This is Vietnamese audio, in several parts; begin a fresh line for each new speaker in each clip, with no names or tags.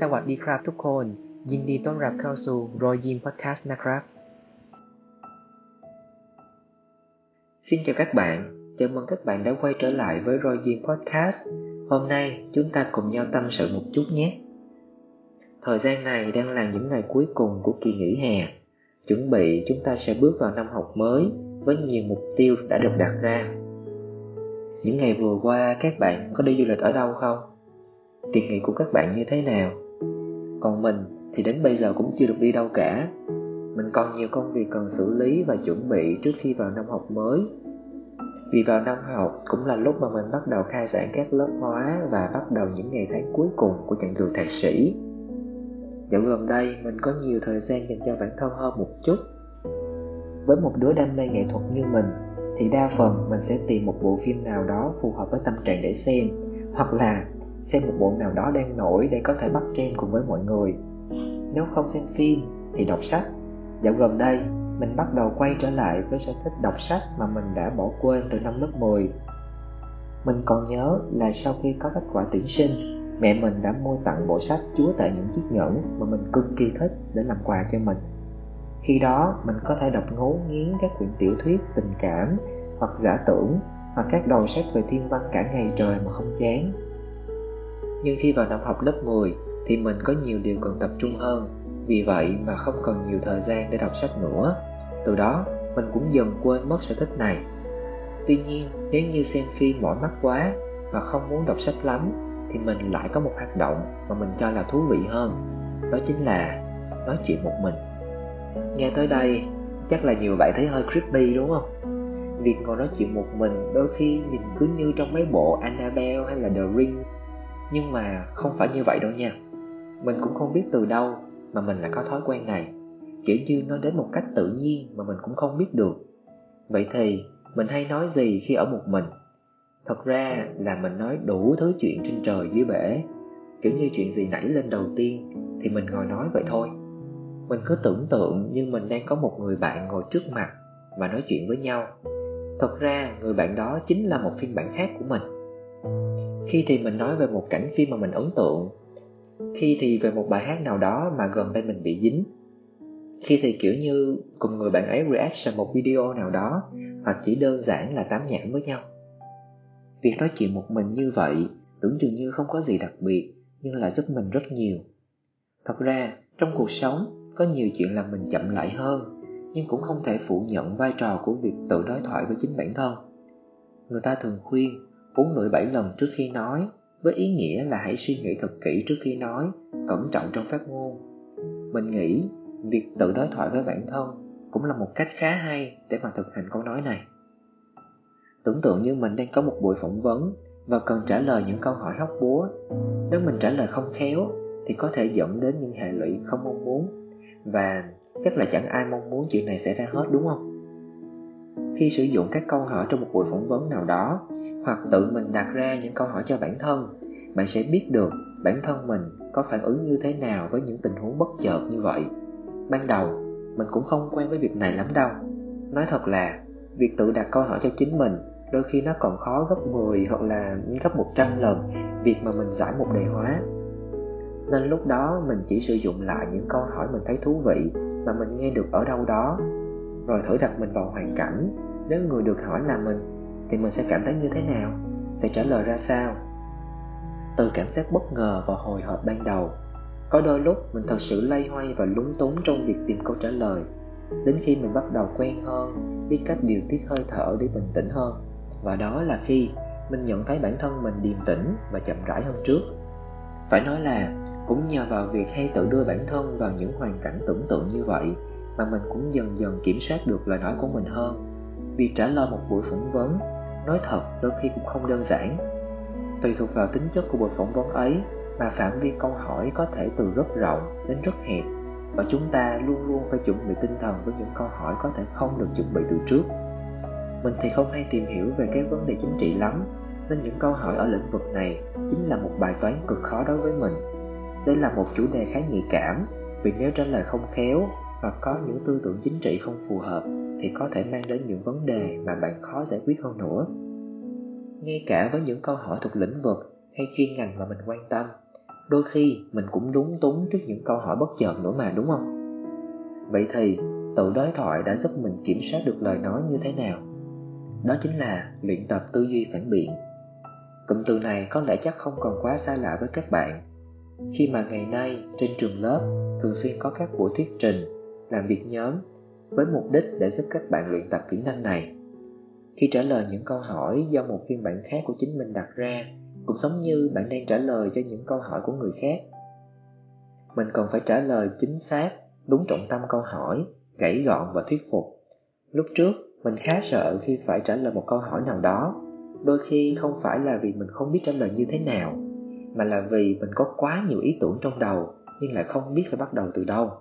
สวัสดีครับทุกคน ยินดีต้อนรับเข้าสู่รอยยิ้มพอดแคสต์นะครับ Xin chào các bạn, chào mừng các bạn đã quay trở lại với Roi Diên Podcast. Hôm nay chúng ta cùng nhau tâm sự một chút nhé. Thời gian này đang là những ngày cuối cùng của kỳ nghỉ hè. Chuẩn bị chúng ta sẽ bước vào năm học mới với nhiều mục tiêu đã được đặt ra. Những ngày vừa qua các bạn có đi du lịch ở đâu không? Kỳ nghỉ của các bạn như thế nào? Còn mình thì đến bây giờ cũng chưa được đi đâu cả. Mình còn nhiều công việc cần xử lý và chuẩn bị trước khi vào năm học mới. Vì vào năm học cũng là lúc mà mình bắt đầu khai giảng các lớp hóa và bắt đầu những ngày tháng cuối cùng của chặng đường thạc sĩ. Dạo gần đây, mình có nhiều thời gian dành cho bản thân hơn một chút. Với một đứa đam mê nghệ thuật như mình, thì đa phần mình sẽ tìm một bộ phim nào đó phù hợp với tâm trạng để xem, hoặc là xem một bộ nào đó đang nổi để có thể bắt trend cùng với mọi người. Nếu không xem phim thì đọc sách. Dạo gần đây, mình bắt đầu quay trở lại với sở thích đọc sách mà mình đã bỏ quên từ năm lớp 10 mình còn nhớ là sau khi có kết quả tuyển sinh, mẹ mình đã mua tặng bộ sách chúa tại những chiếc nhẫn mà mình cực kỳ thích để làm quà cho mình. Khi đó, mình có thể đọc ngấu nghiến các quyển tiểu thuyết tình cảm hoặc giả tưởng hoặc các đầu sách về thiên văn cả ngày trời mà không chán nhưng khi vào năm học lớp 10 thì mình có nhiều điều cần tập trung hơn. Vì vậy mà không còn nhiều thời gian để đọc sách nữa. Từ đó, mình cũng dần quên mất sở thích này. Tuy nhiên, nếu như xem phim mỏi mắt quá và không muốn đọc sách lắm, thì mình lại có một hoạt động mà mình cho là thú vị hơn. Đó chính là nói chuyện một mình. Nghe tới đây, chắc là nhiều bạn thấy hơi creepy, đúng không? Việc ngồi nói chuyện một mình đôi khi nhìn cứ như trong mấy bộ Annabelle hay là The Ring nhưng mà không phải như vậy đâu nha. Mình cũng không biết từ đâu mà mình lại có thói quen này. Kiểu như nó đến một cách tự nhiên mà mình cũng không biết được. Vậy thì mình hay nói gì khi ở một mình? Thật ra là mình nói đủ thứ chuyện trên trời dưới bể. Kiểu như chuyện gì nảy lên đầu tiên thì mình ngồi nói vậy thôi. Mình cứ tưởng tượng như mình đang có một người bạn ngồi trước mặt và nói chuyện với nhau. Thật ra người bạn đó chính là một phiên bản khác của mình khi thì mình nói về một cảnh phim mà mình ấn tượng, khi thì về một bài hát nào đó mà gần đây mình bị dính. Khi thì kiểu như cùng người bạn ấy reaction một video nào đó hoặc chỉ đơn giản là tám nhảm với nhau. Việc nói chuyện một mình như vậy tưởng chừng như không có gì đặc biệt, nhưng lại giúp mình rất nhiều. Thật ra, trong cuộc sống, có nhiều chuyện làm mình chậm lại hơn, nhưng cũng không thể phủ nhận vai trò của việc tự đối thoại với chính bản thân. Người ta thường khuyên uống lưỡi bảy lần trước khi nói, với ý nghĩa là hãy suy nghĩ thật kỹ trước khi nói, cẩn trọng trong phát ngôn. Mình nghĩ, việc tự đối thoại với bản thân cũng là một cách khá hay để mà thực hành câu nói này. Tưởng tượng như mình đang có một buổi phỏng vấn và cần trả lời những câu hỏi hóc búa. Nếu mình trả lời không khéo, thì có thể dẫn đến những hệ lụy không mong muốn và chắc là chẳng ai mong muốn chuyện này xảy ra hết, đúng không? Khi sử dụng các câu hỏi trong một buổi phỏng vấn nào đó hoặc tự mình đặt ra những câu hỏi cho bản thân. Bạn sẽ biết được bản thân mình có phản ứng như thế nào với những tình huống bất chợt như vậy. Ban đầu, mình cũng không quen với việc này lắm đâu. Nói thật là, việc tự đặt câu hỏi cho chính mình đôi khi nó còn khó gấp 10 hoặc là gấp 100 lần việc mà mình giải một đề hóa. Nên lúc đó mình chỉ sử dụng lại những câu hỏi mình thấy thú vị mà mình nghe được ở đâu đó. Rồi thử đặt mình vào hoàn cảnh. Nếu người được hỏi là mình thì mình sẽ cảm thấy như thế nào? Sẽ trả lời ra sao? Từ cảm giác bất ngờ và hồi hộp ban đầu, có đôi lúc mình thật sự lay hoay và lúng túng trong việc tìm câu trả lời, đến khi mình bắt đầu quen hơn, biết cách điều tiết hơi thở để bình tĩnh hơn. Và đó là khi mình nhận thấy bản thân mình điềm tĩnh và chậm rãi hơn trước. Phải nói là, cũng nhờ vào việc hay tự đưa bản thân vào những hoàn cảnh tưởng tượng như vậy mà mình cũng dần dần kiểm soát được lời nói của mình hơn. Việc trả lời một buổi phỏng vấn nói thật, đôi khi cũng không đơn giản. Tùy thuộc vào tính chất của buổi phỏng vấn ấy, mà phạm vi câu hỏi có thể từ rất rộng đến rất hẹp, và chúng ta luôn luôn phải chuẩn bị tinh thần với những câu hỏi có thể không được chuẩn bị từ trước. Mình thì không hay tìm hiểu về cái vấn đề chính trị lắm, nên những câu hỏi ở lĩnh vực này chính là một bài toán cực khó đối với mình. Đây là một chủ đề khá nhạy cảm, vì nếu trả lời không khéo hoặc có những tư tưởng chính trị không phù hợp thì có thể mang đến những vấn đề mà bạn khó giải quyết hơn nữa. Ngay cả với những câu hỏi thuộc lĩnh vực hay chuyên ngành mà mình quan tâm, đôi khi mình cũng đúng túng trước những câu hỏi bất chợt nữa mà, đúng không? Vậy thì, tự đối thoại đã giúp mình kiểm soát được lời nói như thế nào? Đó chính là luyện tập tư duy phản biện. Cụm từ này có lẽ chắc không còn quá xa lạ với các bạn. Khi mà ngày nay, trên trường lớp, thường xuyên có các buổi thuyết trình, làm việc nhóm với mục đích để giúp các bạn luyện tập kỹ năng này. Khi trả lời những câu hỏi do một phiên bản khác của chính mình đặt ra, cũng giống như bạn đang trả lời cho những câu hỏi của người khác. Mình cần phải trả lời chính xác, đúng trọng tâm câu hỏi, gãy gọn và thuyết phục. Lúc trước, mình khá sợ khi phải trả lời một câu hỏi nào đó. Đôi khi không phải là vì mình không biết trả lời như thế nào, mà là vì mình có quá nhiều ý tưởng trong đầu, nhưng lại không biết phải bắt đầu từ đâu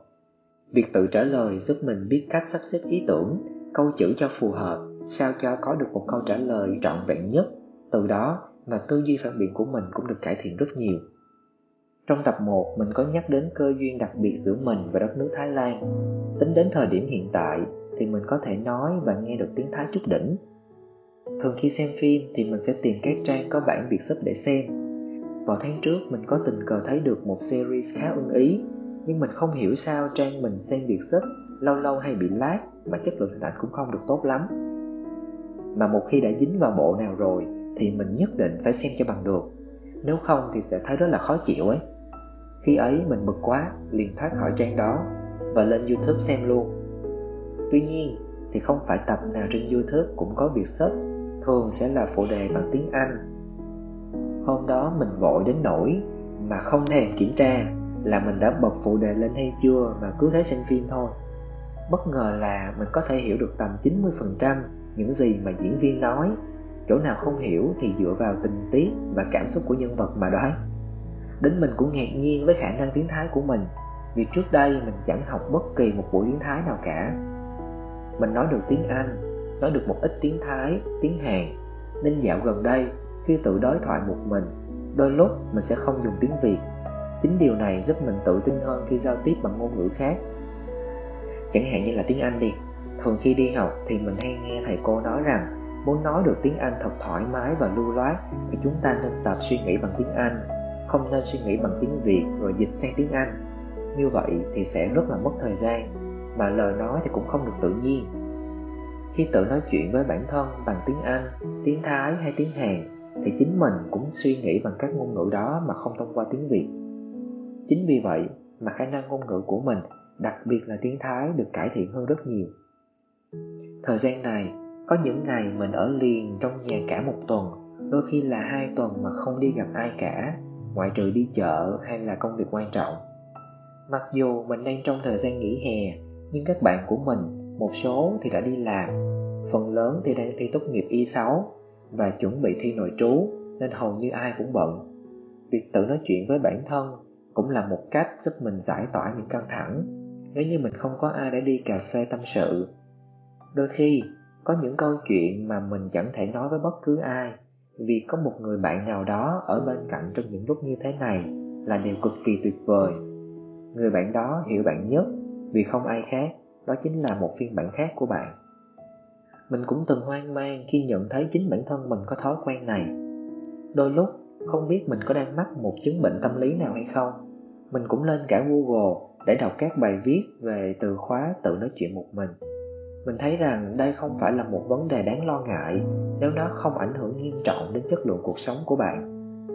việc tự trả lời giúp mình biết cách sắp xếp ý tưởng, câu chữ cho phù hợp, sao cho có được một câu trả lời trọn vẹn nhất. Từ đó mà tư duy phản biện của mình cũng được cải thiện rất nhiều. Trong tập 1 mình có nhắc đến cơ duyên đặc biệt giữa mình và đất nước Thái Lan. Tính đến thời điểm hiện tại thì mình có thể nói và nghe được tiếng Thái chút đỉnh. Thường khi xem phim thì mình sẽ tìm các trang có bản Việt sub để xem. Vào tháng trước, mình có tình cờ thấy được một series khá ưng ý nhưng mình không hiểu sao trang mình xem Việt sub lâu lâu hay bị lag mà chất lượng hình ảnh cũng không được tốt lắm. Mà một khi đã dính vào bộ nào rồi thì mình nhất định phải xem cho bằng được. Nếu không thì sẽ thấy rất là khó chịu ấy. Khi ấy mình bực quá, liền thoát khỏi trang đó và lên youtube xem luôn. Tuy nhiên thì không phải tập nào trên youtube cũng có việc search thường sẽ là phụ đề bằng tiếng anh. Hôm đó mình vội đến nỗi mà không thèm kiểm tra là mình đã bật phụ đề lên hay chưa mà cứ thế xem phim thôi. Bất ngờ là mình có thể hiểu được tầm 90% những gì mà diễn viên nói. Chỗ nào không hiểu thì dựa vào tình tiết và cảm xúc của nhân vật mà đoán. Đến mình cũng ngạc nhiên với khả năng tiếng thái của mình, vì trước đây mình chẳng học bất kỳ một buổi tiếng thái nào cả. Mình nói được tiếng anh, nói được một ít tiếng thái, tiếng hàn, nên dạo gần đây khi tự đối thoại một mình, đôi lúc mình sẽ không dùng tiếng việt chính điều này giúp mình tự tin hơn khi giao tiếp bằng ngôn ngữ khác. Chẳng hạn như là tiếng anh đi, thường khi đi học thì mình hay nghe thầy cô nói rằng muốn nói được tiếng anh thật thoải mái và lưu loát thì chúng ta nên tập suy nghĩ bằng tiếng anh, không nên suy nghĩ bằng tiếng việt rồi dịch sang tiếng anh. Như vậy thì sẽ rất là mất thời gian, mà lời nói thì cũng không được tự nhiên. Khi tự nói chuyện với bản thân bằng tiếng anh, tiếng thái hay tiếng hàn thì chính mình cũng suy nghĩ bằng các ngôn ngữ đó mà không thông qua tiếng việt chính vì vậy mà khả năng ngôn ngữ của mình, đặc biệt là tiếng thái, được cải thiện hơn rất nhiều. Thời gian này, có những ngày mình ở liền trong nhà cả một tuần, đôi khi là hai tuần mà không đi gặp ai cả, ngoại trừ đi chợ hay là công việc quan trọng. Mặc dù mình đang trong thời gian nghỉ hè, nhưng các bạn của mình, một số thì đã đi làm, phần lớn thì đang thi tốt nghiệp y 6 và chuẩn bị thi nội trú, nên hầu như ai cũng bận. Việc tự nói chuyện với bản thân cũng là một cách giúp mình giải tỏa những căng thẳng. Nếu như mình không có ai để đi cà phê tâm sự, đôi khi có những câu chuyện mà mình chẳng thể nói với bất cứ ai, vì có một người bạn nào đó ở bên cạnh trong những lúc như thế này là điều cực kỳ tuyệt vời. Người bạn đó hiểu bạn nhất vì không ai khác, đó chính là một phiên bản khác của bạn. Mình cũng từng hoang mang khi nhận thấy chính bản thân mình có thói quen này. Đôi lúc không biết mình có đang mắc một chứng bệnh tâm lý nào hay không mình cũng lên cả google để đọc các bài viết về từ khóa tự nói chuyện một mình. Mình thấy rằng đây không phải là một vấn đề đáng lo ngại nếu nó không ảnh hưởng nghiêm trọng đến chất lượng cuộc sống của bạn.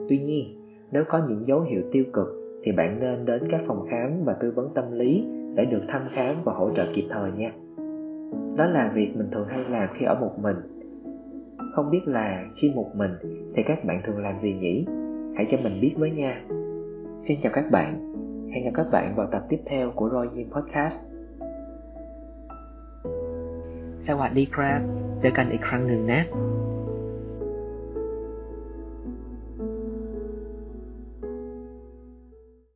Tuy nhiên, nếu có những dấu hiệu tiêu cực thì bạn nên đến các phòng khám và tư vấn tâm lý để được thăm khám và hỗ trợ kịp thời nha. Đó là việc mình thường hay làm khi ở một mình. Không biết là khi một mình thì các bạn thường làm gì nhỉ? Hãy cho mình biết với nha. xin chào các bạn hẹn gặp các bạn vào tập tiếp theo của Roy Jim Podcast สวัสดีครับ เจอกันอีกครั้งหนึ่งนะ